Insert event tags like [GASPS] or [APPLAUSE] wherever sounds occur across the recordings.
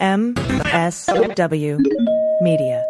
MSW Media.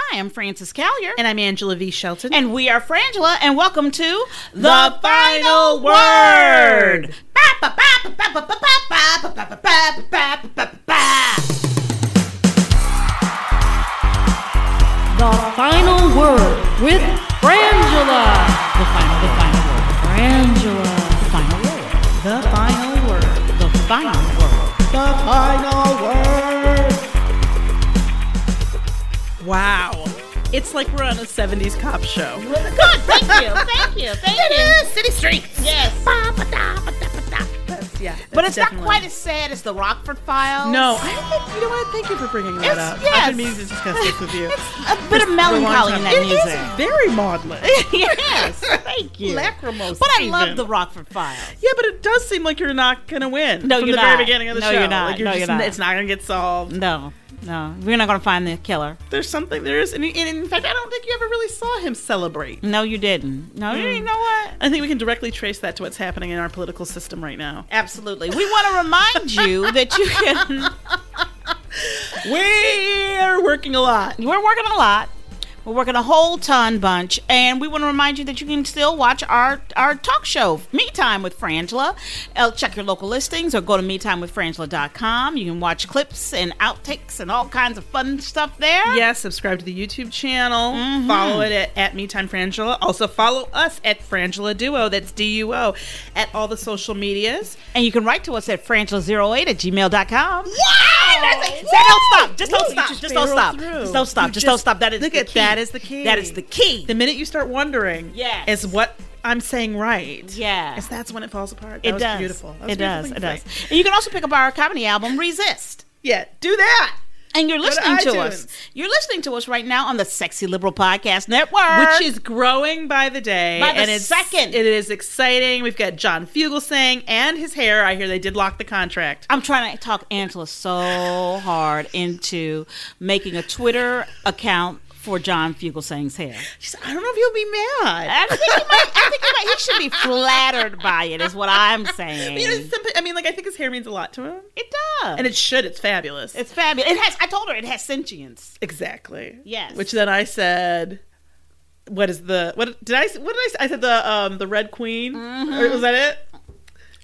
Hi, I'm Frances Callier. And I'm Angela V. Shelton. And we are Frangela, and welcome to The, Final Word. the final word with Frangela. The final, the final word. Frangela. The final word. The final word. The final word. The final Wow. It's like we're on a 70s cop show. Good, thank you, thank you, thank you. City Streets. Yes. That's, yeah. But that's it's not definitely- quite as sad as the Rockford Files. No, I think, you know what? Thank you for bringing that It's- up. yes. I've been meaning to discuss this with you. a bit of for a long melancholy in that It music. is very maudlin. [LAUGHS] yes, thank you. Lachrymose. But I love even. the Rockford Files. Yeah, but it does seem like you're not gonna win. No, from you're the very beginning of the No, show. you're not. Like you're No, just, you're not. It's not gonna get solved. No, no, we're not going to find the killer. There's something there is, and, and in fact, I don't think you ever really saw him celebrate. No, you didn't. No, Mm. you know what? I think we can directly trace that to what's happening in our political system right now. Absolutely. We want to remind [LAUGHS] you that you can. We're working a lot. We're working a lot. We're working a whole ton bunch, and we want to remind you that you can still watch our our talk show, Me Time with Frangela. Uh, check your local listings or go to metimewithfrangela.com. You can watch clips and outtakes and all kinds of fun stuff there. Yes, subscribe to the YouTube channel. Follow it at, at MeTime Frangela. Also follow us at Frangela Duo. That's D-U-O. At all the social medias. And you can write to us at frangela08 at gmail.com. Wow! Say don't stop. Just don't stop. just Just don't stop. through. Just don't stop. Just just- don't stop. That is look the at- key. That is the key. That is the key. The minute you start wondering, yeah, is what I'm saying right? Yeah. Is that's when it falls apart? That It was does. beautiful. It does. It does. And you can also pick up our comedy album, Resist. Yeah, do that. And you're listening to, us. You're listening to us right now on the Sexy Liberal Podcast Network. which is growing by the day. By the and it's, second. It is exciting. We've got John Fugelsang and his hair. I hear they did lock the contract. I'm trying to talk Angela so hard into making a Twitter account for John Fugelsang's hair. She's, I don't know if he'll be mad. I think, he, might, I think he, might, he should be flattered by it, is what I'm saying. You know, it's simple- I mean, like I think his hair means a lot to him, it does. and it should. It's fabulous. it's fabulous. It has. I told her it has sentience. exactly. Yes. Which then I said, "What is the what did I what did I say? I said the um the Red Queen. Mm-hmm. Or was that it?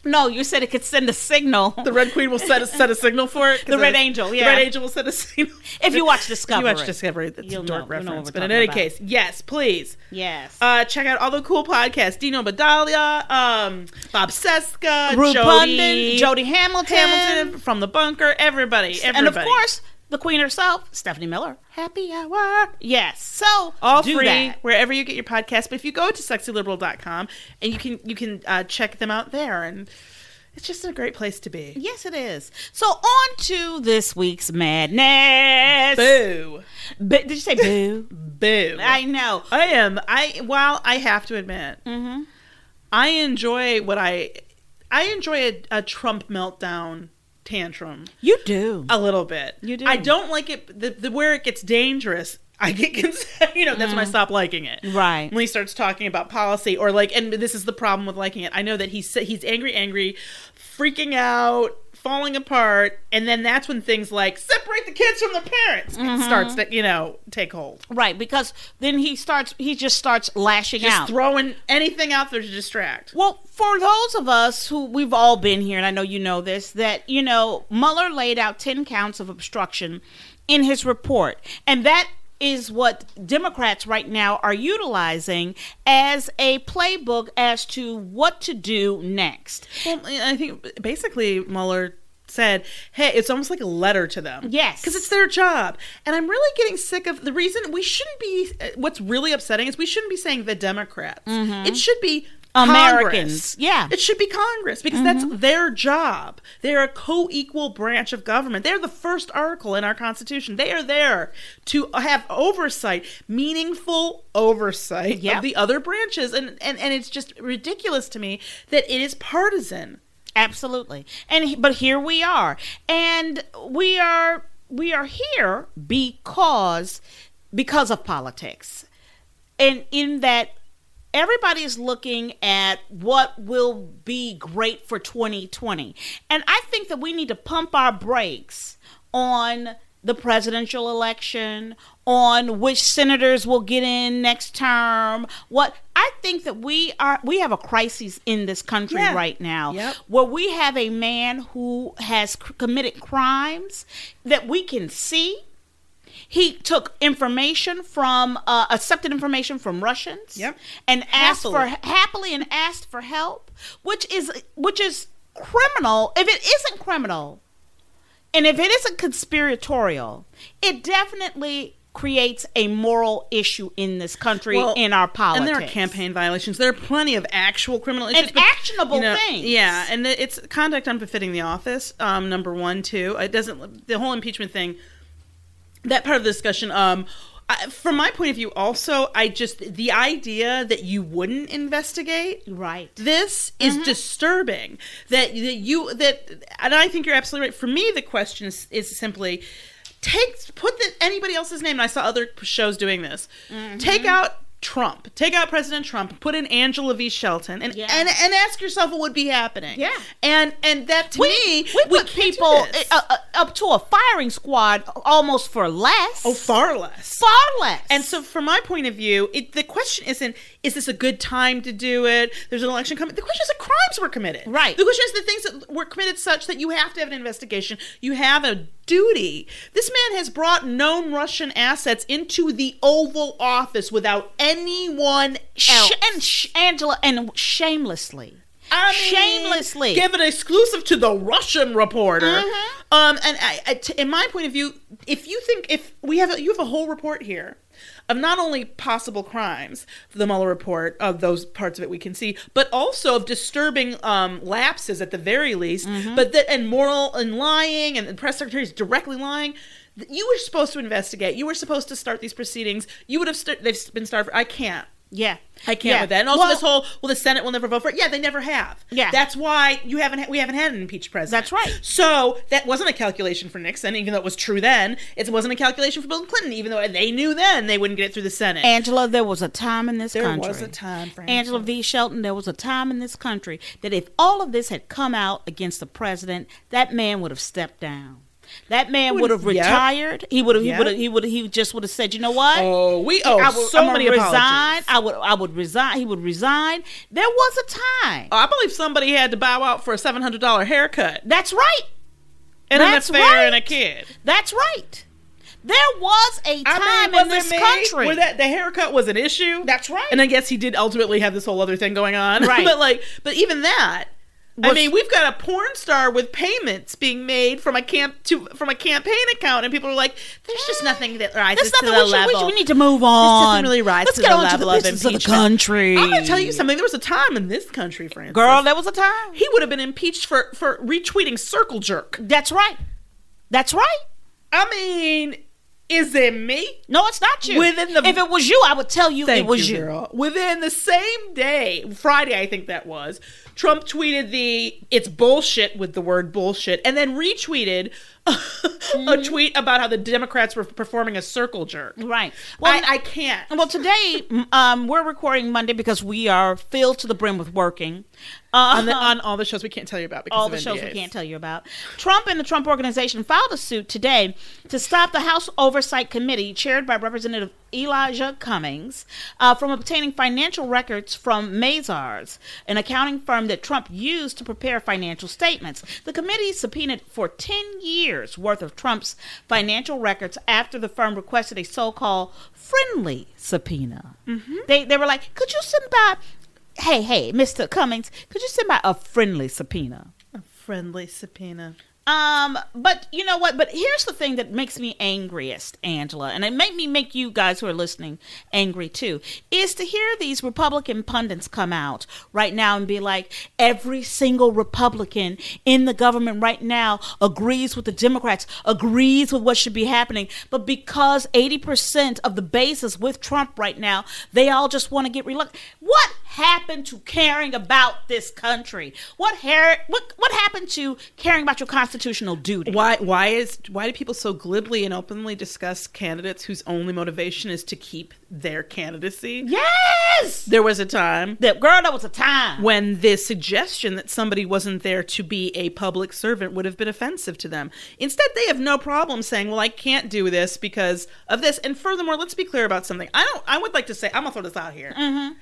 No, you said it could send a signal. The Red Queen will set a, set a signal for it. [LAUGHS] The Red it- Angel, yeah. The. Red Angel will set a signal. If you watch If Discovery. you watch Discovery, that's You'll a dork know- reference. But in any about. case, yes, please. yes. Uh, check out all the cool podcasts. Dean Obeidallah, um, Bob Cesca, Rue Jody, Jody Hamilton. Hamilton from the bunker, everybody, everybody. And of course, the queen herself, Stephanie Miller. Happy hour. Yes. So all free that. wherever you get your podcast. But if you go to sexyliberal.com and you can you can uh, check them out there, and it's just a great place to be. Yes, it is. So on to this week's madness. Boo. Did you say boo? [LAUGHS] boo. I know. I am. I well, I have to admit, Mm-hmm. I enjoy what I I enjoy a, a Trump meltdown tantrum You do. a little bit. You do. I don't like it. The, the where it gets dangerous. [LAUGHS] I get concerned. [LAUGHS] You know, that's when I stop liking it. Mm. Right. when he starts talking about policy or like, and this is the problem with liking it. I know that he's he's angry, angry, freaking out, falling apart, and then that's when things like separate the kids from their parents Mm-hmm. starts to you know take hold. Right, because then he starts. He just starts lashing Just out. throwing anything out there to distract. Well, for those of us who we've all been here, and I know you know this, that, you know, Mueller laid out 10 counts of obstruction in his report. And that is what Democrats right now are utilizing as a playbook as to what to do next. Well, I think basically Mueller said, "Hey, it's almost like a letter to them." Yes. because it's their job, and I'm really getting sick of the reason we shouldn't be. uh, What's really upsetting is we shouldn't be saying the Democrats. It should be. Americans. Congress. Yeah. It should be Congress because that's mm-hmm. their job. They're a co equal branch of government. They're the first article in our Constitution. They are there to have oversight, meaningful oversight Yep. of the other branches. And, and, and it's just ridiculous to me that it is partisan. Absolutely. And but here we are. And we are we are here because because of politics. And in that everybody is looking at what will be great for 2020. And I think that we need to pump our brakes on the presidential election, on which senators will get in next term. What I think that we are we have a crisis in this country Yeah. right now Yep. where we have a man who has c- committed crimes that we can see he took information from uh, accepted information from Russians Yep. and asked Happily. for happily and asked for help which is which is criminal if it isn't criminal and if it isn't conspiratorial it definitely creates a moral issue in this country Well, in our politics And there are campaign violations. There are plenty of actual criminal issues. And actionable things. Yeah, and it's conduct unbefitting the office. Um, number one, too. It doesn't. The whole impeachment thing. That part of the discussion. Um, I, from my point of view, also, I just the idea that you wouldn't investigate. right This is disturbing. That that you that, and I think you're absolutely right. For me, the question is, is simply take put the, anybody else's name. And I saw other shows doing this. Take out Trump. Take out President Trump. Put in Angela V. Shelton, and Yeah. and and ask yourself what would be happening. Yeah. and and that to we, me, we put people uh, uh, up to a firing squad almost for less oh, far less. far less And so, from my point of view, it, the question isn't is this a good time to do it? There's an election coming. The question is, if crimes were committed. Right. The question is the things that were committed such that you have to have an investigation. You have a duty. This man has brought known Russian assets into the Oval Office without anyone Sh- else. and sh- Angela and shamelessly I mean, shamelessly give an exclusive to the Russian reporter. Mhm. Um, and I, I t- in my point of view, if you think if we have a, you have a whole report here of not only possible crimes, the Mueller report of those parts of it we can see, but also of disturbing um, lapses at the very least, but that and moral and lying and the press secretaries directly lying. You were supposed to investigate. You were supposed to start these proceedings. You would have. St- they've been starved. I can't. Yeah I can't Yeah. with that. And also Well, this whole well, the Senate will never vote for it. Yeah, they never have. Yeah. that's why you haven't ha- we haven't had an impeached president. That's right. So that wasn't a calculation for Nixon, even though it was true then. It wasn't a calculation for Bill Clinton, even though they knew then they wouldn't get it through the Senate. Angela, there was a time in this There country. was a time, Francis. Angela V. Shelton, there was a time in this country that if all of this had come out against the president, that man would have stepped down. That man would have Yep. retired. He would have. He would have. He would. He just would have said, "You know what? oh, we owe I would, so I'm many resign. apologies. I would. I would resign. He would resign. There was a time. Oh, I believe somebody had to bow out for a seven hundred dollar haircut That's right. and That's an affair right. and a kid. That's right. There was a time I mean, in this country. where that the haircut was an issue. That's right. And I guess he did ultimately have this whole other thing going on. Right. [LAUGHS] but like, but even that, I mean, we've got a porn star with payments being made from a camp to from a campaign account, and people are like, "There's just eh, nothing that rises That's to the we should, we, level." should- we need to move This on. doesn't really rise Let's to get the on to level the of business of the impeachment. country. I'm going to tell you something. There was a time in this country, Francis. Girl, there was a time. he would have been impeached for for retweeting circle jerk. That's right. That's right. I mean, is it me? No, it's not you. Within the- if it was you, I would tell you Thank it was you, you. Within the same day, Friday, I think that was, Trump tweeted the "it's bullshit" with the word bullshit, and then retweeted Mm-hmm. [LAUGHS] a tweet about how the Democrats were performing a circle jerk. Right. Well, I, I can't. Well, today [LAUGHS] um, we're recording Monday because we are filled to the brim with working. Uh, on, the, on all the shows we can't tell you about because all the shows we can't tell you about. Trump and the Trump Organization filed a suit today to stop the House Oversight Committee, chaired by Representative Elijah Cummings, uh, from obtaining financial records from Mazars, an accounting firm that Trump used to prepare financial statements. The committee subpoenaed for 10 years worth of Trump's financial records after the firm requested a so called friendly subpoena. Mm-hmm. They, they were like, could you send by, hey, hey, Mr. Cummings, could you send by a friendly subpoena? A friendly subpoena. Um, but you know what? But here's the thing that makes me angriest, Angela, and it made me make you guys who are listening angry too, is to hear these Republican pundits come out right now and be like, every single Republican in the government right now agrees with the Democrats, agrees with what should be happening, but because 80% of the base is with Trump right now, they all just want to get reluctant. What happened to caring about this country? What hair? What what happened to caring about your constitutional duty? Why? Why is? Why do people so glibly and openly discuss candidates whose only motivation is to keep their candidacy? Yes, There was a time that girl. There was a time. when the suggestion that somebody wasn't there to be a public servant would have been offensive to them. Instead, they have no problem saying, "Well, I can't do this because of this." And furthermore, let's be clear about something. I don't. I would like to say, I'm gonna throw this out here. Mm-hmm.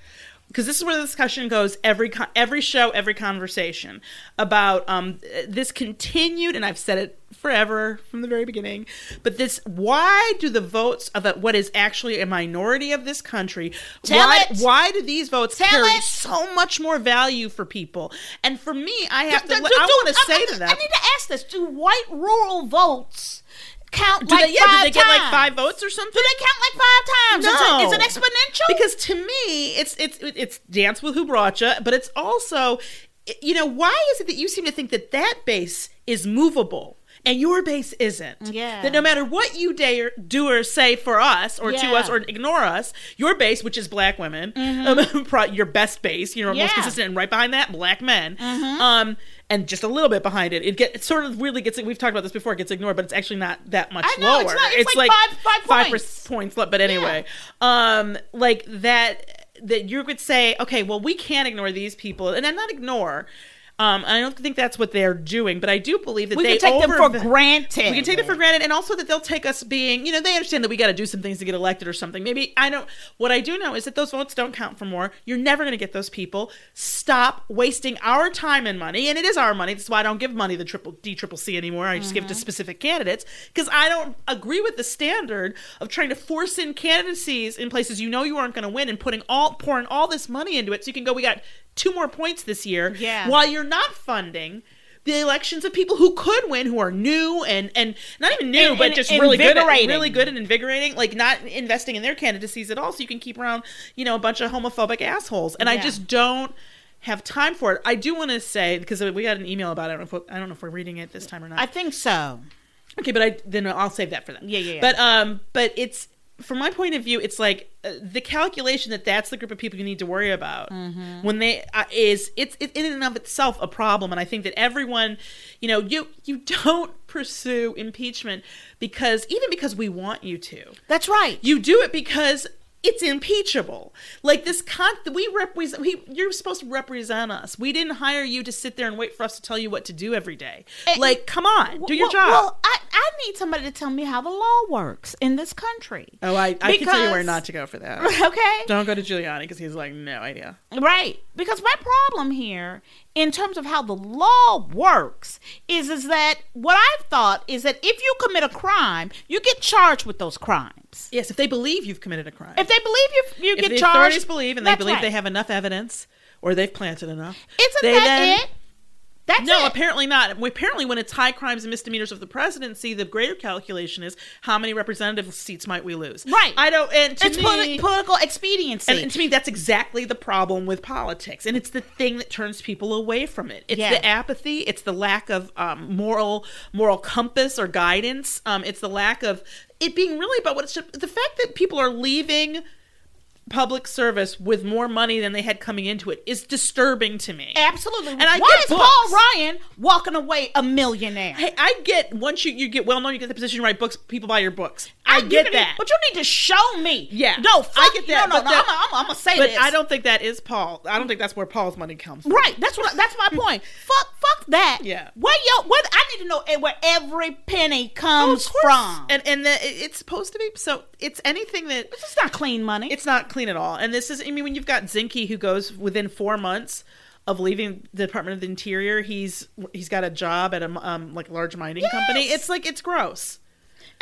Because this is where the discussion goes every con- every show, every conversation about um, this continued, and I've said it forever from the very beginning. But this, why do the votes of the, what is actually a minority of this country? Tell why, it. why do these votes Tell carry it. so much more value for people? And for me, I have to. Do- I want to say I- to them. I need to ask this: Do white rural votes count do like they, yeah, five do they get like five votes or something? Do they count like five times? No, Is it, is an exponential? Because to me, it's it's it's dance with who brought you, but it's also, you know, why is it that you seem to think that that base is movable? And your base isn't. Yeah. That no matter what you dare do or say for us or to us or ignore us, your base, which is black women, um, [LAUGHS] your best base, you know, most Mm-hmm. Yeah. Mm-hmm. consistent, and right behind that, black men. Um, and just a little bit behind it, it get it sort of really gets. We've talked about this before. It gets ignored, but it's actually not that much I know, lower. it's not- it's like five- five five points. points left. But anyway, um, like that that you could say, okay, well, we can't ignore these people, and I'm not ignore. Um, I don't think that's what they're doing, but I do believe that we they can take them for granted. we can take them for granted, and also that they'll take us being, you know, they understand that we got to do some things to get elected or something. Maybe I don't. What I do know is that those votes don't count for more. You're never going to get those people. Stop wasting our time and money, and it is our money. That's why I don't give money to triple D triple C anymore. I just give it to specific candidates because I don't agree with the standard of trying to force in candidacies in places you know you aren't going to win and putting all pouring all this money into it so you can go. We got two more points this year. Yeah. While you're not funding the elections of people who could win, who are new and and not even new, And- but just really good, at, really good and invigorating. Like not investing in their candidacies at all, so you can keep around, you know, a bunch of homophobic assholes. And I just don't have time for it. I do want to say because we got an email about it. I don't know if, I don't know if we're reading it this time or not. I think so. Okay, but I then I'll save that for them. Yeah, yeah, yeah. But um, but it's from my point of view, it's like uh, the calculation that that's the group of people you need to worry about Mm-hmm. when they uh, is it's it, in and of itself a problem, and I think that everyone, you know, you you [LAUGHS] don't pursue impeachment because even because we want you to, That's right. you do it because it's impeachable. Like this con we represent we you're supposed to represent us. We didn't hire you to sit there and wait for us to tell you what to do every day. Eh, like come on, do your well, job. Well, I, I need somebody to tell me how the law works in this country. Oh, I, I can tell you where not to go for that. [LAUGHS] Okay. Don't go to Giuliani because he's like, no idea. Right. Because my problem here, in terms of how the law works, is is that what I've thought is that if you commit a crime, you get charged with those crimes. Yes, if they believe you've committed a crime. If they believe you, you If get the charged. authorities believe and they believe right. they have enough evidence or they've planted enough, Isn't they that then- it? That's no, it. apparently not. Apparently, when it's high crimes and misdemeanors of the presidency, the greater calculation is how many representative seats might we lose. Right. I don't. And to It's me, politi- political expediency. and, and to me, that's exactly the problem with politics, and it's the thing that turns people away from it. It's Yeah. the apathy. It's the lack of um, moral moral compass or guidance. Um, it's the lack of it being really about what it should. The fact that people are leaving public service with more money than they had coming into it is disturbing to me. Absolutely. And I Why get is books. Paul Ryan walking away a millionaire? Hey, I get once you, you get well known, you get the position, you write books, people buy your books. I, you get need- that. but you need to show me. Yeah. No, fuck, I get that, No, no, no. that- I'm, I'm, I'm gonna say but this. I don't think that is Paul. I don't think that's where Paul's money comes from. Right. That's what. That's my [LAUGHS] point. fuck. Fuck that. Yeah. Where yo? Where I need to know eh, where every penny comes course. from. And and the, it's supposed to be so. It's anything that it's not clean money. it's not clean at all. And this is. I mean, when you've got Zinke who goes within four months of leaving the Department of the Interior, he's he's got a job at a um like large mining company. It's like it's gross.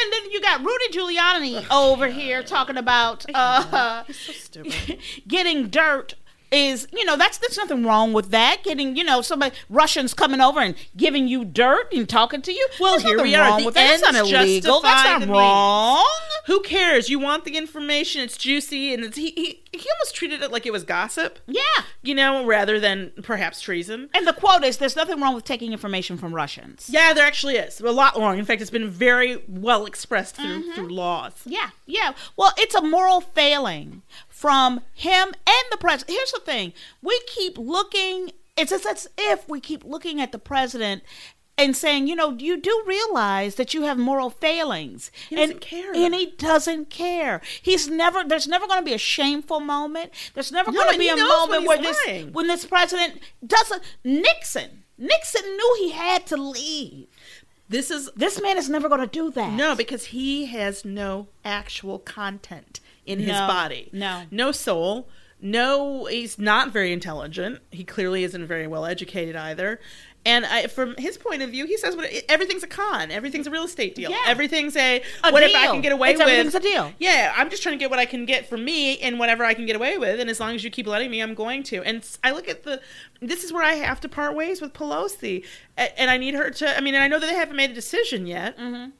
And then you got Rudy Giuliani over here talking about uh, stupid. [LAUGHS] getting dirt is you know that's there's nothing wrong with that getting you know somebody Russians coming over and giving you dirt and talking to you Well, There's here we are. wrong The with that. That's not illegal that's not means. wrong Who cares? You want the information. It's juicy, and it's, he, he he almost treated it like it was gossip. yeah You know, rather than perhaps treason. and the quote is there's nothing wrong with taking information from Russians Yeah, there actually is a lot wrong. In fact, it's been very well expressed through mm-hmm. through laws. Yeah, yeah. Well, it's a moral failing from him and the president. Here's the thing: we keep looking. It's as as if we keep looking at the president and saying, you know, you do realize that you have moral failings. He doesn't and, care. and he doesn't care. He's never. There's never going to be a shameful moment. There's never No, going to be a moment when where he's this when this president doesn't. Nixon. Nixon knew he had to leave. This is This man is never going to do that. no because he has no actual content in his body. no. no soul. No, he's not very intelligent. He clearly isn't very well educated either. And I, from his point of view, he says what everything's a con. Everything's a real estate deal. Yeah. Everything's a, A whatever I deal. can get away It's with. everything's a deal. Yeah, I'm just trying to get what I can get for me and whatever I can get away with. And as long as you keep letting me, I'm going to. And I look at the. This is where I have to part ways with Pelosi, A- and I need her to. I mean, and I know that they haven't made a decision yet. Mm-hmm.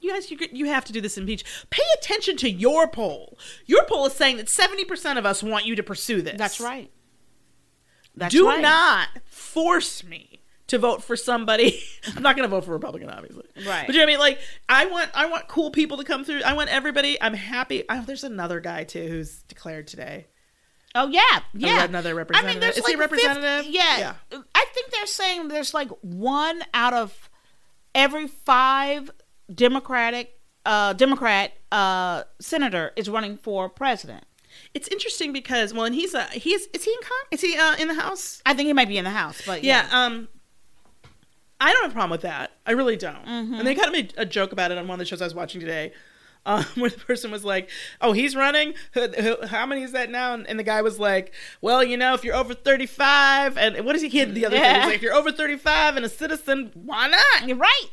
You guys, you, you have to do this impeach. Pay attention to your poll. Your poll is saying that 70% of us want you to pursue this. That's right. That's do right. not force me to vote for somebody. [LAUGHS] I'm not going to vote for Republican, obviously. Right. But you know what I mean? Like, I want, I want cool people to come through. I want everybody. I'm happy. Oh, there's another guy too who's declared today. Oh yeah, yeah. another I mean, representative. there's Is like he representative? 50 yeah. Yeah. I think they're saying there's like one out of every five Democratic uh, Democrat uh, senator is running for president. It's interesting because well, and he's uh, he is is he in con? Is he uh, in the House? I think he might be in the House, but Yeah. yeah, Um, I don't have a problem with that. I really don't. Mm-hmm. And they kind of made a joke about it on one of the shows I was watching today. Um, [LAUGHS] where the person was like, "Oh, he's running. How many is that now?" And, and the guy was like, "Well, you know, if you're over 35, and what is he? He the other thing. He was [LAUGHS] like, if you're over 35 and a citizen, why not?" You're right.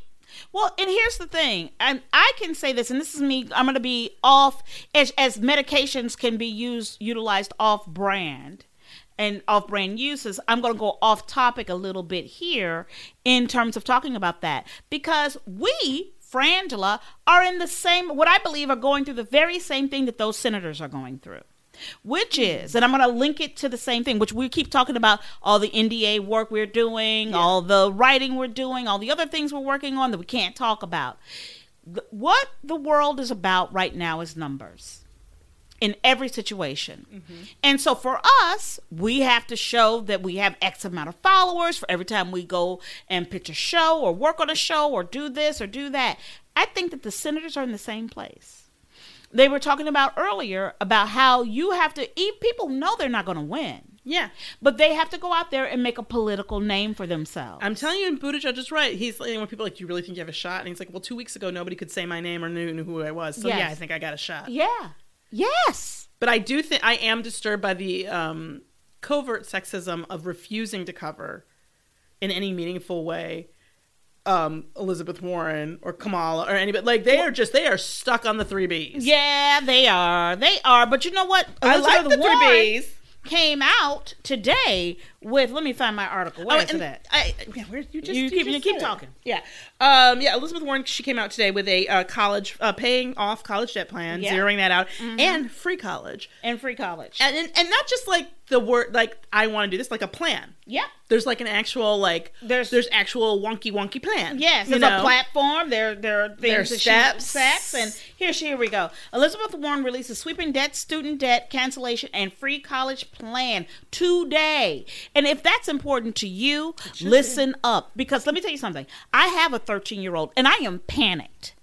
Well, and here's the thing, and I can say this, and this is me. I'm going to be off as as medications can be used utilized off brand and off brand uses. I'm going to go off topic a little bit here in terms of talking about that because we. Frangela are in the same, what I believe are going through the very same thing that those senators are going through which mm. is, and I'm going to link it to the same thing, which we keep talking about all the NDA work we're doing, all the writing we're doing, all the other things we're working on that we can't talk about. What the world is about right now is numbers in every situation. Mm-hmm. And so for us, we have to show that we have X amount of followers for every time we go and pitch a show or work on a show or do this or do that. I think that the senators are in the same place they were talking about earlier about how you have to eat people know they're not going to win Yeah. but they have to go out there and make a political name for themselves I'm telling you, and Buttigieg is right. He's like, when people are like, "Do you really think you have a shot?" And he's like, "Well, two weeks ago, nobody could say my name or knew, knew who I was. So Yes. yeah, I think I got a shot." yeah yes But I do think I am disturbed by the um, covert sexism of refusing to cover in any meaningful way um, Elizabeth Warren or Kamala or anybody. Like they are just they are stuck on the three Bs. yeah they are they are but you know what I like Elizabeth the three Warren- Bs. came out today with. Let me find my article. Where Oh, is it? I, yeah, where you just You keep- just you keep it. talking. Yeah, um, yeah. Elizabeth Warren, she came out today with a uh, college uh, paying off college debt plan, Yeah. Mm-hmm. zeroing that out, and free college, And free college. and, and and not just like the word like I want to do this, like a plan. Yeah, There's like an actual like There's- there's actual wonky wonky plan. Yes, there's know? a platform. There, there are things There are that steps. Sets, and here, she, here we go. Elizabeth Warren releases sweeping debt, student debt cancellation, and free college plan today. And if that's important to you, listen up because let me tell you something. I have a 13 year old, and I am panicked.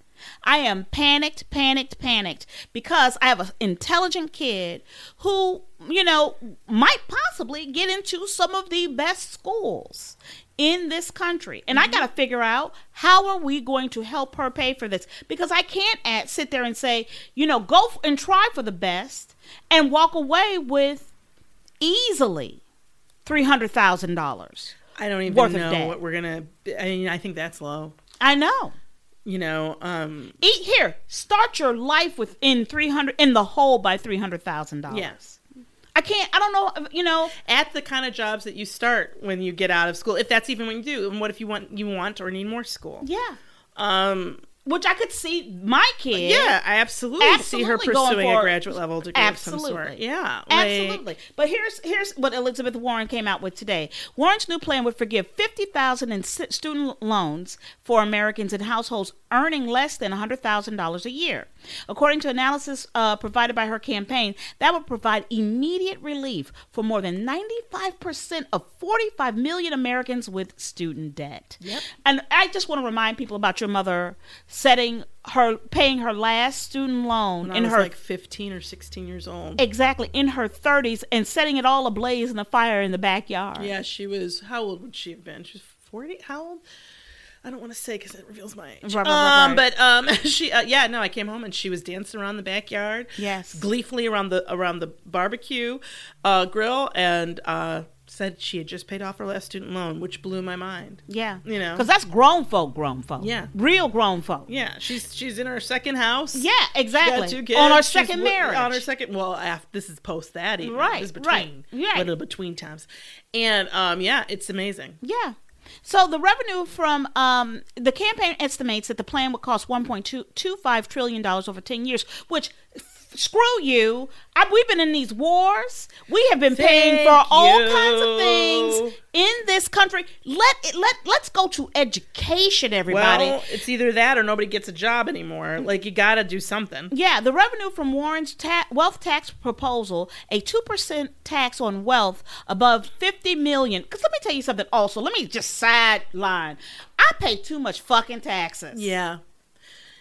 I am panicked, panicked, panicked because I have an intelligent kid who, you know, might possibly get into some of the best schools in this country. And I mm-hmm. got to figure out how are we going to help her pay for this because I can't at, sit there and say, you know, go and try for the best and walk away with easily $300,000. I don't even worth know what we're gonna. I mean, I think that's low. I know. You know, um, Eat here. Start your life within three hundred in the hole by three hundred thousand dollars. yes. I can't. I don't know. You know. At the kind of jobs that you start when you get out of school, if that's even what you do, and what if you want you want or need more school? Yeah. Um, Which I could see my kid. yeah, I absolutely, see her Absolutely pursuing a graduate level degree of some sort. Absolutely. Yeah, like- Absolutely. But here's here's what Elizabeth Warren came out with today. Warren's new plan would forgive 50,000 in student loans for Americans and households earning less than $100,000 a year. According to analysis uh, provided by her campaign, that would provide immediate relief for more than 95% of 45 million Americans with student debt. Yep. And I just want to remind people about your mother setting her paying her last student loan in was her like 15 or 16 years old. exactly in her 30s and setting it all ablaze in the fire in the backyard. Yeah, she was. How old would she have been? She was 40. How old? I don't want to say because it reveals my age. Right, right, right, um, but um, [LAUGHS] she, uh, yeah, no, I came home and she was dancing around the backyard. Yes. gleefully around the around the barbecue uh, grill, and uh, said she had just paid off her last student loan, which blew my mind. Yeah. You know. Because that's grown folk, grown folk. Yeah. Real grown folk. Yeah, she's she's in her second house. Yeah, She exactly. got two kids. On her second wi- marriage. On her second. Well, after, this is post that. Even. Right, This right, between. right. Little between times, and um, yeah, it's amazing. Yeah. So the revenue from um, the campaign estimates that the plan would cost 1.25 trillion dollars over 10 years, which screw you. I, we've been in these wars. We have been paying for Thank all you. kinds of things in this country. Let it, let let's go to education, everybody. Well, it's either that or nobody gets a job anymore. Like you got to do something. Yeah, the revenue from Warren's ta- wealth tax proposal, a 2% tax on wealth above 50 million. Cuz let me tell you something also. Let me just sideline. I pay too much fucking taxes. Yeah.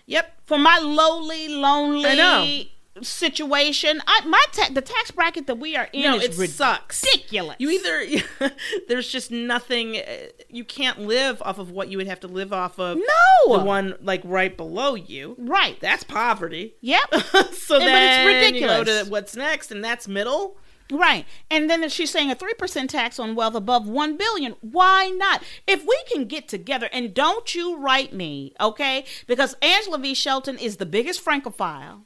Yep. For my lowly, lonely. Situation, I my ta- the tax bracket that we are in No, is it sucks. ridiculous. You either [LAUGHS] there's just nothing. uh, You can't live off of what you would have to live off of. No. the one like right below you. right. That's poverty. Yep. [LAUGHS] so but it's then ridiculous. you go to what's next, and that's middle. Right. And then she's saying a 3% tax on wealth above 1 billion. Why not? If we can get together and don't you write me, okay? Because Angela V. Shelton is the biggest francophile.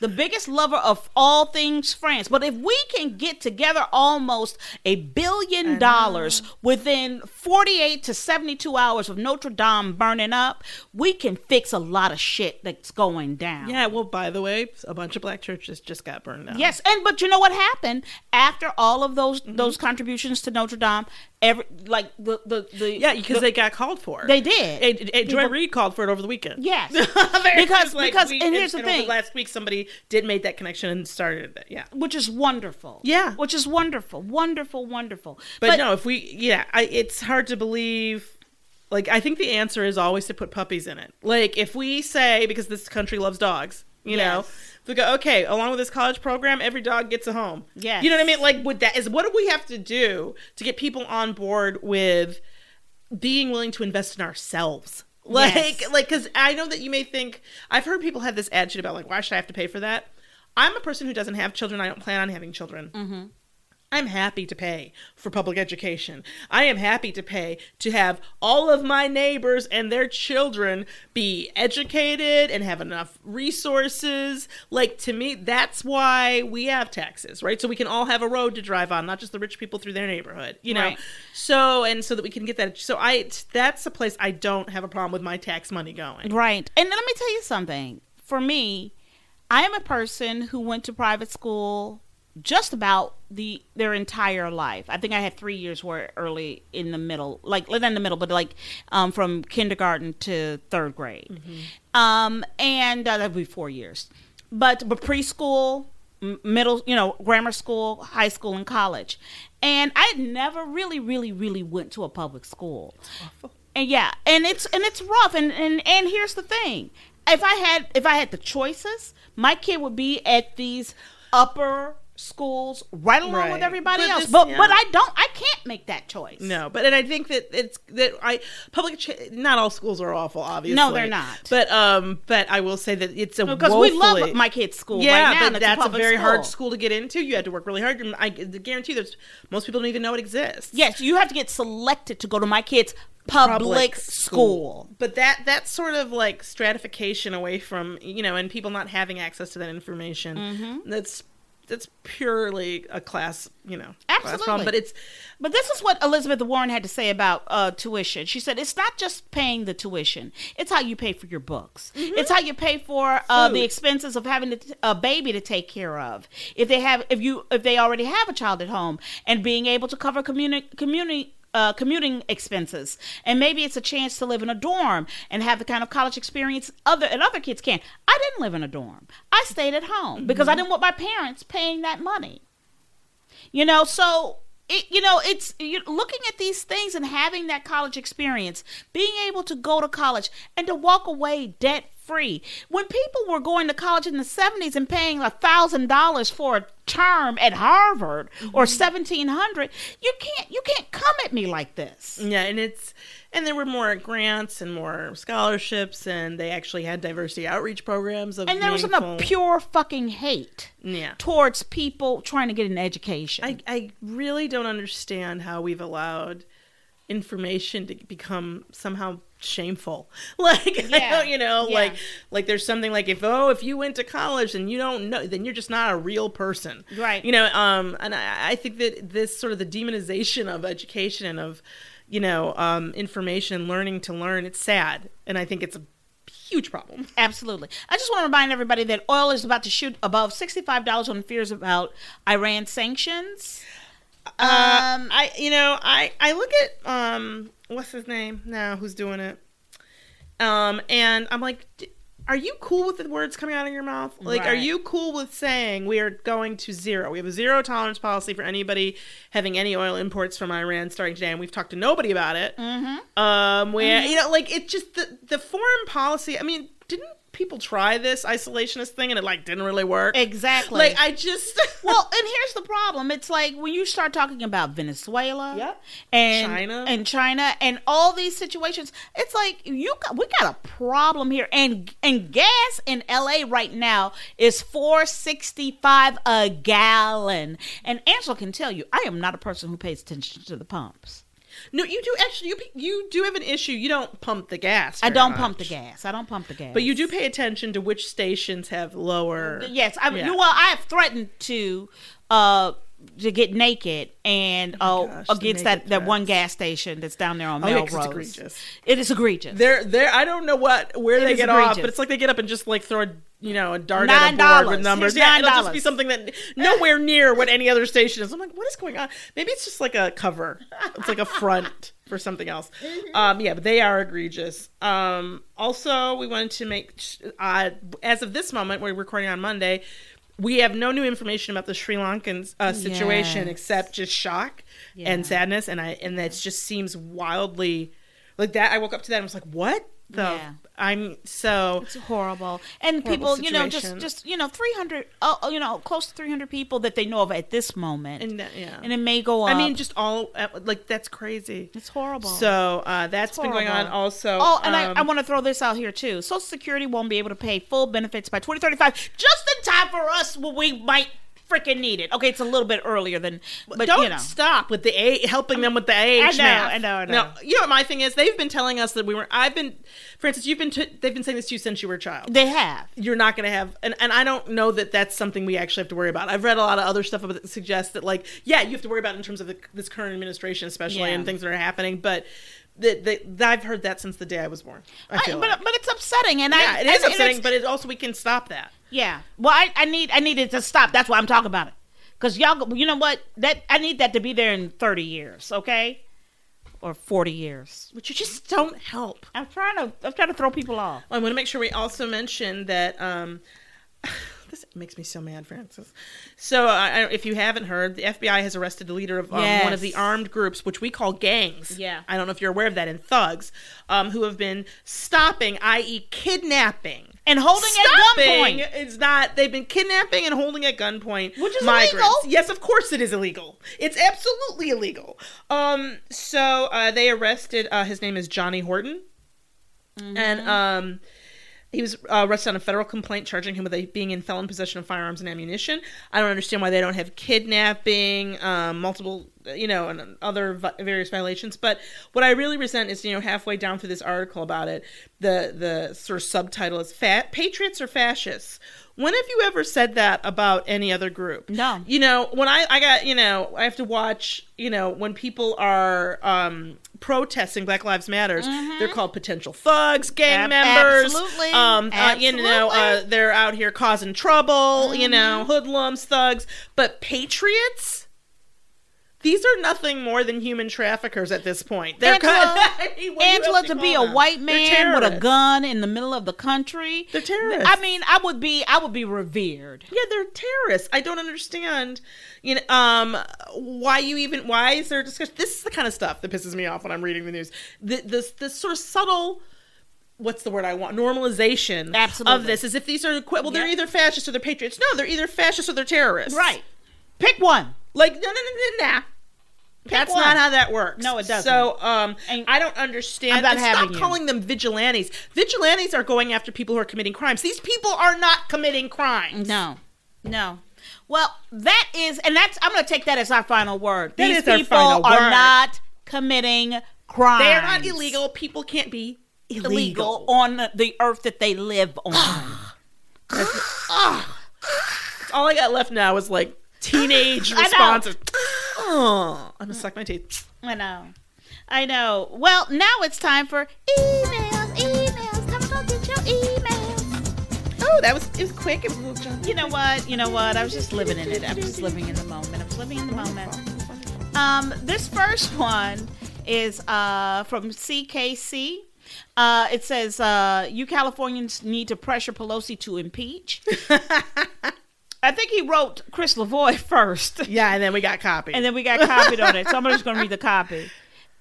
The biggest lover of all things France. But if we can get together almost a billion dollars within 48 to 72 hours of Notre Dame burning up, we can fix a lot of shit that's going down. Yeah. Well, by the way, a bunch of black churches just got burned down. Yes, and but you know what happened after all of those Mm-hmm. those contributions to Notre Dame? Every like the the, the Yeah, because the- they got called for. it. they did. Hey, Joy Reid called for it over the weekend. Yes, [LAUGHS] because like, because we- and here's the over thing, last week somebody did make that connection and started it. Yeah. which is wonderful. Yeah. which is wonderful, wonderful, wonderful. But, no, if we, yeah, I, it's hard to believe. Like, I think the answer is always to put puppies in it. Like, if we say, because this country loves dogs, you know, Yes. if we go, okay, along with this college program, every dog gets a home. Yeah. You know what I mean? Like, with that, is what do we have to do to get people on board with being willing to invest in ourselves? Like, Yes. like, because I know that you may think, I've heard people have this attitude about, like, why should I have to pay for that? I'm a person who doesn't have children. I don't plan on having children. Mm-hmm. I'm happy to pay for public education. I am happy to pay to have all of my neighbors and their children be educated and have enough resources. Like, to me, that's why we have taxes, right? So we can all have a road to drive on, not just the rich people through their neighborhood, you know? Right. So, and so that we can get that. So, I, that's a place I don't have a problem with my tax money going. Right. And let me tell you something. For me, I am a person who went to private school just about the their entire life. I think I had three years where early in the middle, like not in the middle, but like um, from kindergarten to third grade, um, and uh, that'd be four years. But but preschool, m- middle, you know, grammar school, high school, and college, and I had never really, really, really went to a public school. And yeah, and it's and it's rough. And and and here's the thing: if I had if I had the choices, my kid would be at these upper schools right along Right. with everybody But else. this- but yeah. but I don't. I can't make that choice. No, but and I think that it's that I public ch- not all schools are awful, obviously. No, they're not. But um, but I will say that it's a because we love my kid's school Yeah, right now. but that's a public very hard school. school to get into. You had to work really hard. And I guarantee there's most people don't even know it exists. Yes, you have to get selected to go to my kid's public, school. But that that's sort of like stratification away from you know, and people not having access to that information. Mm-hmm. That's that's purely a class, you know, class Absolutely. problem. But it's But this is what Elizabeth Warren had to say about uh, tuition. She said it's not just paying the tuition; it's how you pay for your books. It's how you pay for uh, the expenses of having a, a baby to take care of. If they have, if you, if they already have a child at home, and being able to cover community community. Uh, commuting expenses, and maybe it's a chance to live in a dorm and have the kind of college experience other and other kids can. I didn't live in a dorm. I stayed at home because I didn't want my parents paying that money. You know, so it, you know, it's looking at these things and having that college experience, being able to go to college and to walk away debt free. When people were going to college in the 70s and paying a thousand dollars for a term at Harvard or mm-hmm. seventeen hundred, you can't you can't come at me like this. Yeah, and it's and there were more grants and more scholarships, and they actually had diversity outreach programs. Of And there was some pure fucking hate yeah. towards people trying to get an education. I I really don't understand how we've allowed information to become somehow shameful. [LAUGHS] Like Yeah. you know, Yeah. like like there's something like if oh if you went to college and you don't know then you're just not a real person. Right. You know, um and I, I think that this sort of the demonization of education and of you know, um information learning to learn, it's sad. And I think it's a huge problem. [LAUGHS] Absolutely. I just want to remind everybody that oil is about to shoot above $65 on fears about Iran sanctions. Um, I you know I I look at um what's his name now who's doing it um and I'm like are you cool with the words coming out of your mouth? Like are you cool with saying we are going to zero? We have a zero tolerance policy for anybody having any oil imports from Iran starting today and we've talked to nobody about it. Mm-hmm. um where you know like it just the the foreign policy I mean didn't people try this isolationist thing and it like didn't really work exactly. like I just [LAUGHS] well, and here's the problem. It's like when you start talking about Venezuela Yep. and China. and China and all these situations, it's like you got we got a problem here. And and gas in LA right now is four sixty five a gallon. And Angela can tell you, I am not a person who pays attention to the pumps. No, you do actually. You you do have an issue. You don't pump the gas. I don't pump the gas. I don't pump the gas. but you do pay attention to which stations have lower. Yes, I Yeah. well, I have threatened to uh to get naked and uh, gosh, the against that that one gas station that's down there on Oh, yeah, it's egregious. It is egregious. They're they're. I don't know what where they is get off, but it's like they get up and just like throw a you know a dart Nine at a board with numbers. Here's yeah, nine it'll just be something that nowhere near what any other station is. I'm like, what is going on? Maybe it's just like a cover. It's like a front for something else. Um, yeah, but they are egregious. Um, also, we wanted to make uh, as of this moment, we're recording on Monday. We have no new information about the Sri Lankan uh, situation Yes. except just shock and sadness, and I and that just seems wildly like that. I woke up to that and was like, "What the?" Yeah. I'm so It's horrible. And Horrible people, you know, just just you know, 300 uh, you know, close to 300 people that they know of at this moment. and that- yeah. And it may go up. I mean, just all uh, like that's crazy. it's horrible. So uh, that's been going on. Also, Oh, and I, um, I want to throw this out here too. Social Security won't be able to pay full benefits by 2035, just in time for us when we might freaking need it. Okay, it's a little bit earlier than, but don't you know. stop with the a helping them with the age I know, math. I know, I know. Now, you know what my thing is? They've been telling us that we were. I've been, Francis. You've been. T- they've been saying this to you since you were a child. They have. You're not going to have, and, and I don't know that that's something we actually have to worry about. I've read a lot of other stuff that suggests that, like, yeah, you have to worry about in terms of the, this current administration, especially, Yeah. and things that are happening. But that that I've heard that since the day I was born. I I- feel but like. but it's upsetting, and yeah, I it is and- and upsetting, it's- but it also we can stop that. Yeah. Well, I, I need I need it to stop. That's why I'm talking about it. Cause y'all, you know what? That I need that to be there in 30 years, okay, or 40 years. Which you just don't help. I'm trying to I'm trying to throw people off. I want to make sure we also mention that um, this makes me so mad, Francis. So, I- if you haven't heard, the FBI has arrested the leader of um, one of the armed groups, which we call gangs. Yeah. I don't know if you're aware of that, and thugs, um, who have been stopping, i.e., kidnapping. And holding Stopping at gunpoint. is not. They've been kidnapping and holding at gunpoint, Which is migrants. illegal. Yes, of course it is illegal. It's absolutely illegal. Um, so uh, they arrested. Uh, his name is Johnny Horton, Mm-hmm. and um, he was uh, arrested on a federal complaint charging him with a, being in felon possession of firearms and ammunition. I don't understand why they don't have kidnapping, um, multiple, you know, and other vi- various violations. But what I really resent is, you know, halfway down through this article about it, the the sort of subtitle is "Fat Patriots or Fascists." When have you ever said that about any other group? No. You know, when I I got you know I have to watch you know when people are um, protesting Black Lives Matters, they're called potential thugs, gang Mm-hmm. Ab- members. absolutely. Um, uh, you know, uh, Mm-hmm. they're out here causing trouble. You know, hoodlums, thugs, but patriots. These are nothing more than human traffickers at this point. They're Angela, mean, [LAUGHS] what Angela to be a them? white man with a gun in the middle of the country. They're terrorists. I mean, I would be I would be revered. Yeah, they're terrorists. I don't understand. You know, um, why you even? Why is there discussion? This is the kind of stuff that pisses me off when I'm reading the news. The, this this sort of subtle. What's the word I want? Normalization Absolutely. of this, is if these are well, they're Yep. either fascists or they're patriots. No, they're either fascists or they're terrorists. Right. Pick one. Like no, no, no, no, nah. That's one. not how that works. No, it doesn't. So, um, And- I don't understand. I'm not and having stop you. calling them vigilantes. Vigilantes are going after people who are committing crimes. These people are not committing crimes. No, no. Well, that is, and that's. I'm going to take that as our final word. That These is our people are word. not committing crimes. They are not illegal. People can't be illegal. Illegal on the- the earth that they live on. [SIGHS] All I got left now is like teenage [LAUGHS] responses. [GASPS] Oh, I'm gonna suck my teeth. I know. I know. Well, now it's time for emails. Emails. Come on, get your emails. Oh, that was it was quick. It was a little. You know what? You know what? I was just living in it. I was just living in the moment. I was living in the moment. Um, this first one is uh, from CKC. Uh, it says, uh, "You Californians need to pressure Pelosi to impeach." [LAUGHS] I think he wrote Chris Lavoy [LAUGHS] first, Yeah, and then we got copied. and then we got copied on it. So I'm just going to read the copy.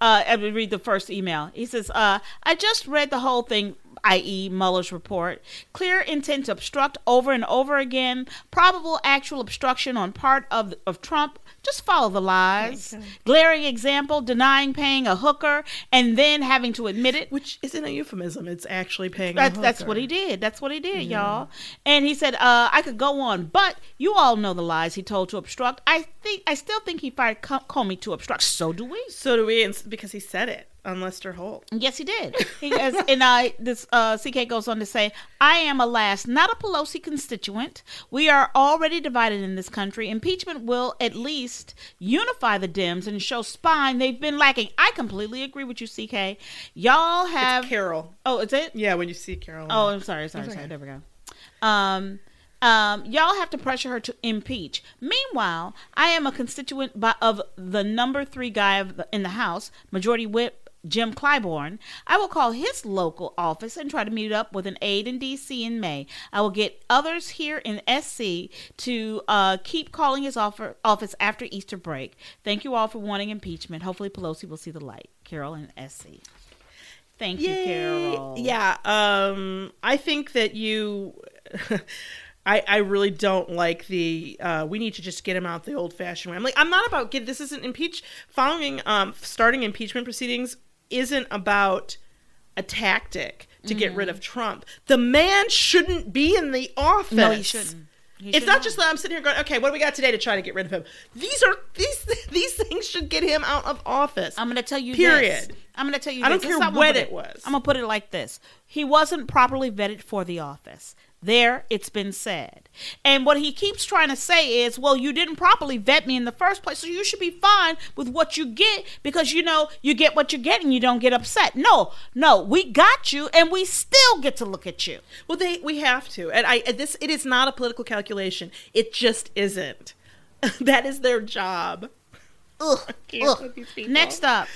Uh, and we read the first email. He says, uh, "I just read the whole thing." i.e., Mueller's report. Clear intent to obstruct over and over again. Probable actual obstruction on part of of Trump. Just follow the lies. Glaring example: denying paying a hooker and then having to admit it. which isn't a euphemism. It's actually paying. a That's that's what he did. That's what he did, y'all. And he said, uh, "I could go on, but you all know the lies he told to obstruct. I think I still think he fired Comey to obstruct. So do we. So do we, because he said it on Lester Holt. Yes, he did. [LAUGHS] He has, and I this uh, CK goes on to say, "I am, alas, not a Pelosi constituent. We are already divided in this country. Impeachment will at least unify the Dems and show spine they've been lacking. I completely agree with you, CK. Y'all have Carol. oh, is it? Yeah, when you see Carol. Oh, I'm sorry, sorry, sorry. There we go. Um, um, y'all have to pressure her to impeach. Meanwhile, I am a constituent by, of the number three guy of the, in the House, Majority Whip Jim Clyburn. I will call his local office and try to meet up with an aide in D.C. in May. I will get others here in SC to uh, keep calling his offer, office after Easter break. Thank you all for wanting impeachment. Hopefully, Pelosi will see the light. Carol and SC. Thank you, Carol. Yeah, um, I think that you. [LAUGHS] I, I really don't like the uh, we need to just get him out the old fashioned way. I'm like I'm not about get this isn't impeach following um starting impeachment proceedings isn't about a tactic to get rid of Trump. The man shouldn't be in the office. Mm-hmm. No, he shouldn't. It's should not just that I'm sitting here going, okay, what do we got today to try to get rid of him? These are these [LAUGHS] these things should get him out of office. I'm going to tell you Period. This. I'm going to tell you I don't this. Care is how I'm gonna when put it was. I'm going to put it like this. He wasn't properly vetted for the office. There, it's been said. And what he keeps trying to say is, well, you didn't properly vet me in the first place, so you should be fine with what you get because you know you get what you get and you don't get upset. No, no, we got you and we still get to look at you. Well, they we have to, and I this it is not a political calculation. It just isn't. [LAUGHS] that is their job. Ugh, ugh. with these people. Next up.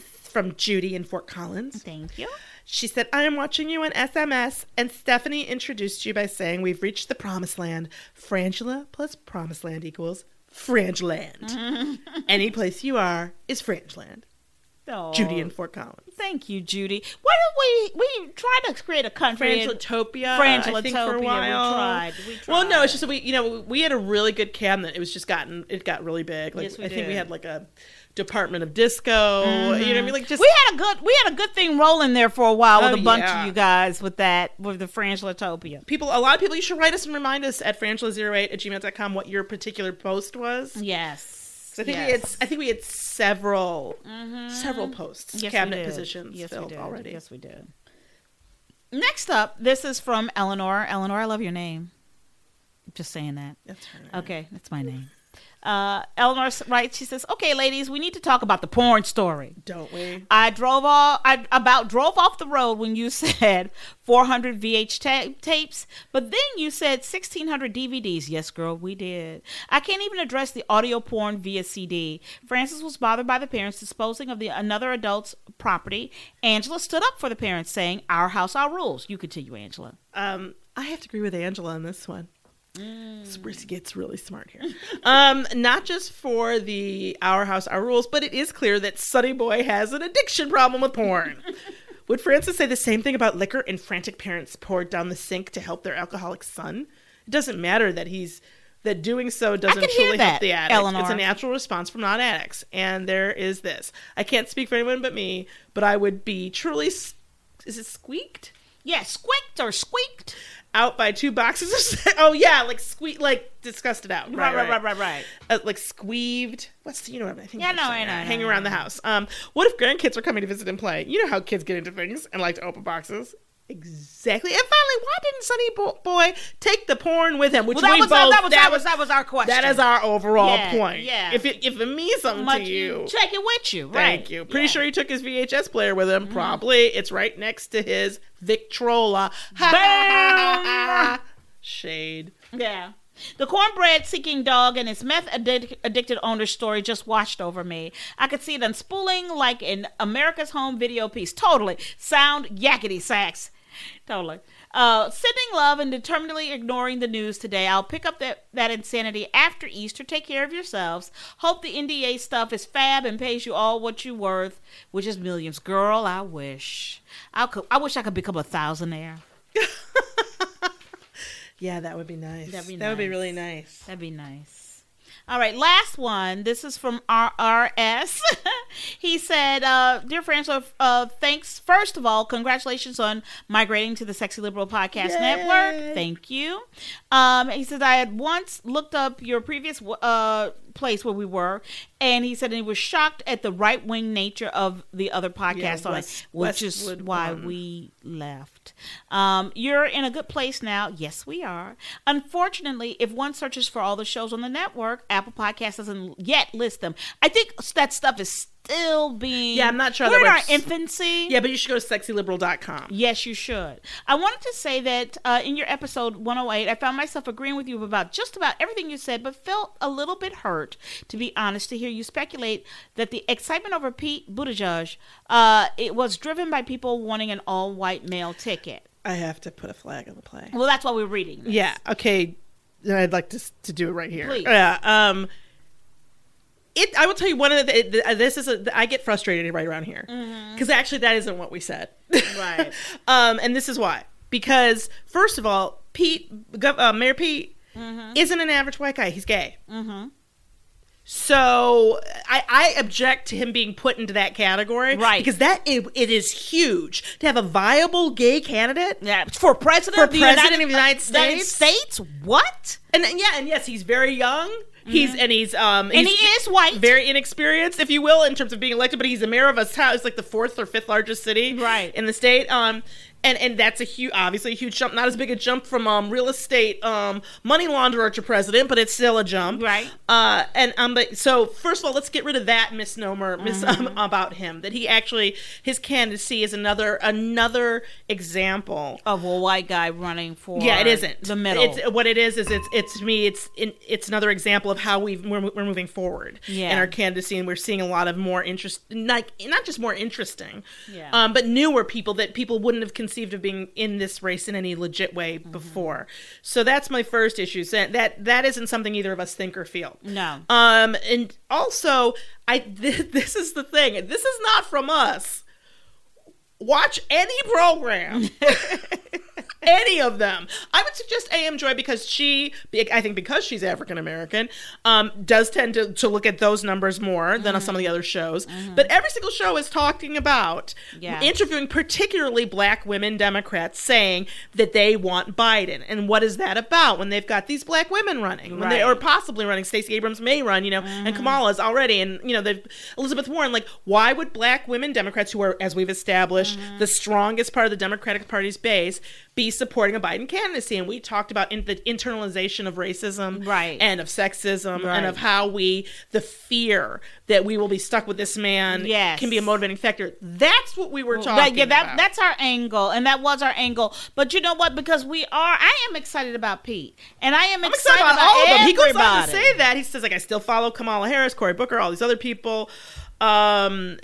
From Judy in Fort Collins. Thank you. She said, I am watching you on SMS, and Stephanie introduced you by saying, We've reached the promised land. Frangela plus promised land equals Frangeland. [LAUGHS] Any place you are is Frangeland. Oh, Judy in Fort Collins. Thank you, Judy. Why don't we we try to create a country? in- Frangelatopia, I think for Frangelatopia, a we while. tried, we Well, no, it's just that we, you know, we had a really good cabinet. It was just gotten, it got really big. Like, Yes, we I think we had like a Department of Disco. You know what I mean? Mm-hmm. Like, just we had a good we had a good thing rolling there for a while with Oh, a bunch yeah. of you guys with that with the Frangelatopia. people, a lot of people, you should write us and remind us at frangela08 at gmail.com what your particular post was. Yes. I think yes. we had, I think we had several, mm-hmm. several posts, Yes, cabinet positions yes, filled already. Yes, we did. Next up, this is from Eleanor. Eleanor, I love your name. Just saying that. That's her. Okay, that's my name. Uh, Eleanor writes, she says, "Okay, ladies, we need to talk about the porn story." Don't we? I drove off. I about drove off the road when you [LAUGHS] said 400 VH ta- tapes, but then you said 1600 DVDs. Yes, girl, we did. I can't even address the audio porn via CD. Francis was bothered by the parents disposing of the another adult's property. Angela stood up for the parents, saying, "Our house, our rules." You continue, Angela. Um, I have to agree with Angela on this one. Mm. Gets really smart here. [LAUGHS] um, not just for the Our House, Our Rules, but it is clear that Sonny Boy has an addiction problem with porn. [LAUGHS] Would Francis say the same thing about liquor and frantic parents poured down the sink to help their alcoholic son? It doesn't matter that he's that doing so doesn't hear truly that, help the addict. Eleanor. It's a natural response from non-addicts, and there is this. I can't speak for anyone but me, but I would be truly. Is it squeaked? Yeah, squeaked or squeaked. Out by two boxes of [LAUGHS] oh yeah like squeak like disgusted out. Right, right, right, right, right. Uh, like squeezed what's the, you know what I think Yeah, I'm no, I know, I know, hanging around the house. Um what if grandkids are coming to visit and play? You know how kids get into things and like to open boxes exactly and finally why didn't Sonny Bo- Boy take the porn with him which Well, that we was, both that was that was that was our question. that is our overall Yeah, point yeah. if it if it means something much to you take it with you. Right. Thank you. Pretty Yeah. Sure he took his VHS player with him. Mm-hmm. Probably it's right next to his Victrola. Bam! Shade. Yeah. The cornbread seeking dog and its meth addic- addicted owner's story just washed over me. I could see it unspooling like an America's Home video piece. Totally. Sound yakety sax. [LAUGHS] Totally. Uh, sending love and determinedly ignoring the news today. I'll pick up that, that insanity after Easter. Take care of yourselves. Hope the NDA stuff is fab and pays you all what you're worth, which is millions. Girl, I wish. I could. I wish I could become a thousandaire. [LAUGHS] Yeah, that would be nice. That'd be that would be really nice. That'd be nice. All right, last one. This is from RRS. [LAUGHS] he said, uh, Dear Francois, uh, thanks. First of all, congratulations on migrating to the Sexy Liberal Podcast Network. Thank you. Um, he says, I had once looked up your previous uh, place where we were, and he said he was shocked at the right wing nature of the other podcast Yeah, on West- it, which is why one. we left. Um, you're in a good place now. Yes, we are. Unfortunately, if one searches for all the shows on the network, Apple Podcast doesn't yet list them. I think that stuff is still being. Yeah, I'm not sure We're in our infancy. Yeah, but you should go to sexyliberal.com. Yes, you should. I wanted to say that uh, in your episode 108, I found myself agreeing with you about just about everything you said, but felt a little bit hurt, to be honest, to hear you speculate that the excitement over Pete Buttigieg uh, it was driven by people wanting an all-white male ticket. I have to put a flag on the play. Well, that's why we're reading. this. Yeah, okay. Then I'd like to to do it right here. Please. Yeah. Um it I will tell you one of the th- this is a I get frustrated right around here. Cuz actually that isn't what we said. Mm-hmm. Right. [LAUGHS] um and this is why. Because first of all, Pete uh, Mayor Pete Mm-hmm. isn't an average white guy. He's gay. Hmm. So I, I object to him being put into that category, Right. Because that it, it is huge to have a viable gay candidate. Yeah, for president For of the president United, of the United United States? States. What? And and yeah, and yes, he's very young. He's and he's um Mm-hmm. And he's he is white. very inexperienced, if you will, in terms of being elected. But he's the mayor of a town. It's like the fourth or fifth largest city, Right. in the state. Um, and and that's a huge, obviously a huge jump. Not as big a jump from um real estate um money launderer to president, but it's still a jump, Right. Uh, and um, but so first of all, let's get rid of that misnomer mis- Mm-hmm. um, [LAUGHS] about him that he actually his candidacy is another another example Of a white guy running for yeah, it isn't the middle. It's what it is. Is it's it's to me. It's in, it's another example of how we've we're, we're moving forward Yeah. in our candidacy, and we're seeing a lot of more interest, like not just more interesting, Yeah. um, but newer people that people wouldn't have conceived of being in this race in any legit way Mm-hmm. before. So that's my first issue. So that that isn't something either of us think or feel. No. Um, and also, I [LAUGHS] th- this is the thing. This is not from us. Watch any program, [LAUGHS] any of them. I would suggest AM Joy because she, I think because she's African American, um, does tend to, to look at those numbers more than on some of the other shows. Mm-hmm. But every single show is talking about Yeah. interviewing particularly black women Democrats saying that they want Biden. And what is that about when they've got these black women running? When they, Right. or possibly running. Stacey Abrams may run, you know, and mm-hmm. Kamala's already. And, you know, the Elizabeth Warren, like, why would black women Democrats, who are, as we've established, mm-hmm. the strongest part of the Democratic Party's base, be supporting a Biden candidacy? And we talked about in the internalization of racism Right. and of sexism Right. and of how we, the fear that we will be stuck with this man Yes. can be a motivating factor. That's what we were talking That- yeah, that, about. that's our angle, and that was our angle. But you know what? Because we are, I am excited about Pete, and I am excited, excited about all of them. He goes on to say that. He says, like, I still follow Kamala Harris, Cory Booker, all these other people. Um,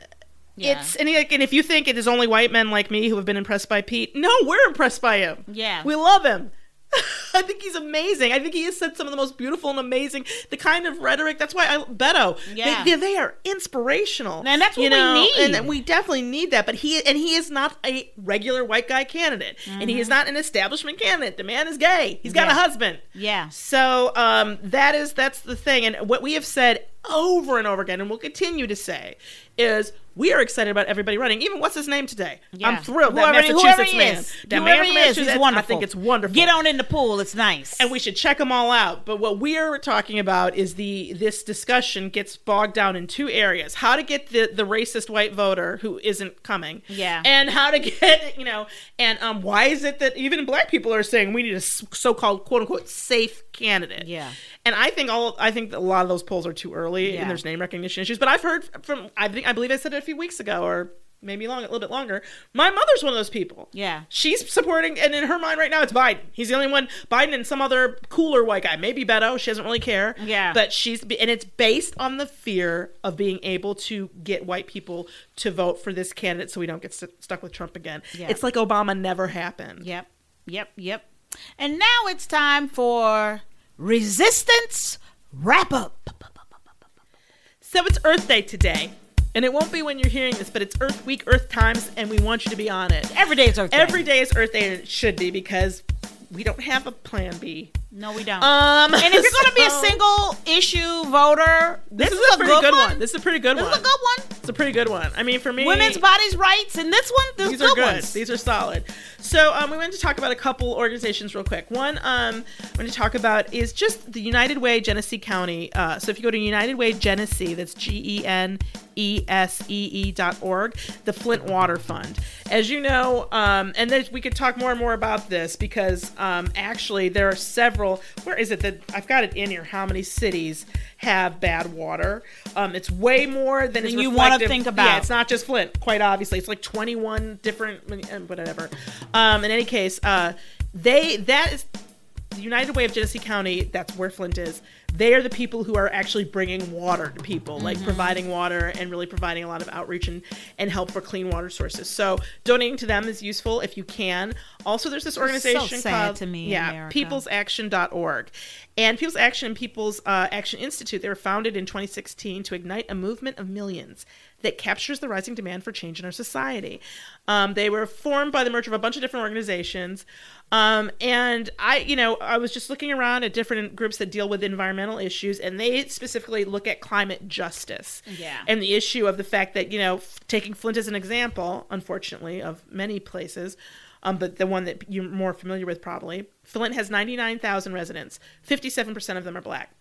Yeah. It's and, like, and if you think it is only white men like me who have been impressed by Pete, no, we're impressed by him. Yeah. we love him. [LAUGHS] I think he's amazing. I think he has said some of the most beautiful and amazing, the kind of rhetoric. That's why I Beto. Yeah. they, they, are inspirational, And that's what you we need. and we definitely need that. But he and he is not a regular white guy candidate, and he is not an establishment candidate. The man is gay. He's got Mm-hmm. Yeah. a husband. Yeah. So um, that is that's the thing, and what we have said over and over again, and we'll continue to say, is we are excited about everybody running. Even what's his name today? Yeah. I'm thrilled. That Massachusetts man, is, that whoever man from is, wonderful. I think it's wonderful. Get on in the pool; it's nice. and we should check them all out. But what we are talking about is the this discussion gets bogged down in two areas: how to get the the racist white voter who isn't coming, Yeah. and how to [LAUGHS] get you know, and um, why is it that even black people are saying we need a so-called quote unquote safe candidate? Yeah. And I think all I think that a lot of those polls are too early Yeah. and there's name recognition issues. But I've heard from I think I believe I said it a few weeks ago or maybe long a little bit longer. My mother's one of those people. Yeah. She's supporting and in her mind right now it's Biden. He's the only one Biden and some other cooler white guy. Maybe Beto, she doesn't really care. Yeah. But she's and it's based on the fear of being able to get white people to vote for this candidate so we don't get st- stuck with Trump again. Yeah. It's like Obama never happened. Yep, yep, yep. And now it's time for resistance wrap up. So it's Earth Day today. And it won't be when you're hearing this, but it's Earth Week, Earth Times, and we want you to be on it. Every day is Earth Day. Every day is Earth Day, and it should be because we don't have a plan B. No, we don't. Um, and if you're going to be a [LAUGHS] single issue voter, this, this, is, a pretty good, one. one. This is a pretty good This one. This is a good one. It's a pretty good one. I mean, for me, Women's bodies rights, and this one, this these good are good. ones. These are solid. So um, we wanted to talk about a couple organizations real quick. One um, I want to talk about is just the United Way Genesee County. Uh, so if you go to United Way Genesee, that's G E N E S E E dot org, the Flint Water Fund. As you know, um, and then we could talk more and more about this because um, actually there are several. Where is it that I've got it in here? How many cities have bad water? Um, it's way more than you wanna reflective- think Yeah, about. it's not just Flint, quite obviously. It's like 21 different, uh, whatever. Um, in any case, uh, they that is the United Way of Genesee County. That's where Flint is. They are the people who are actually bringing water to people, like Mm-hmm. providing water and really providing a lot of outreach and, and help for clean water sources. So donating to them is useful if you can. Also, there's this organization sad called to me, yeah, America. peoplesaction.org. And People's Action and People's uh, Action Institute, they were founded in 2016 to ignite a movement of millions that captures the rising demand for change in our society. Um, they were formed by the merger of a bunch of different organizations. Um, and I, you know, I was just looking around at different groups that deal with environmental issues, and they specifically look at climate justice. Yeah. And the issue of the fact that, you know, f- taking Flint as an example, unfortunately, of many places, um, but the one that you're more familiar with probably, Flint has 99,000 residents. 57% of them are black.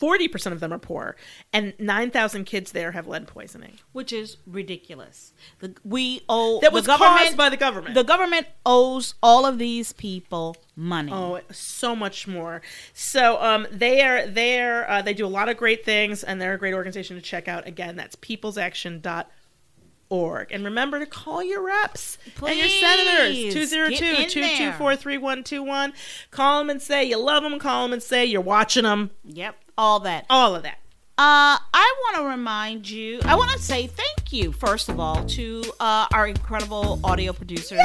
40% of them are poor. And 9,000 kids there have lead poisoning. which is ridiculous. The, we owe That was government caused by the government. The government owes all of these people money. Oh, so much more. So um, they are there. Uh, they do a lot of great things, and they're a great organization to check out. Again, that's peoplesaction.org. And remember to call your reps and your senators. Please, 202 get in 224 3121. Call them and say you love them. Call them and say you're watching them. Yep, all that. All of that. Uh, I want to remind you. I want to say thank you first of all to uh, our incredible audio producers,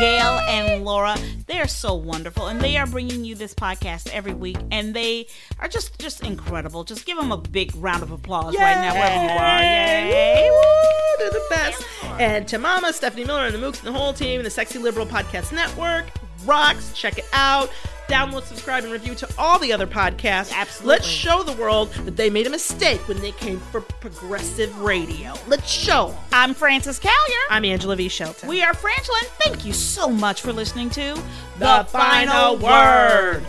Gail and Laura. They are so wonderful, and they are bringing you this podcast every week, and they are just just incredible. Just give them a big round of applause right now, wherever you are. Yay! Woo, they're the best. And to Mama, Stephanie Miller, and the Mooks and the whole team, and the Sexy Liberal Podcast Network rocks. Check it out. Download, subscribe, and review to all the other podcasts. Absolutely. Let's show the world that they made a mistake when they came for progressive radio. Let's show. I'm Frances Callier. I'm Angela V. Shelton. We are Frangela, and thank you so much for listening to the final word.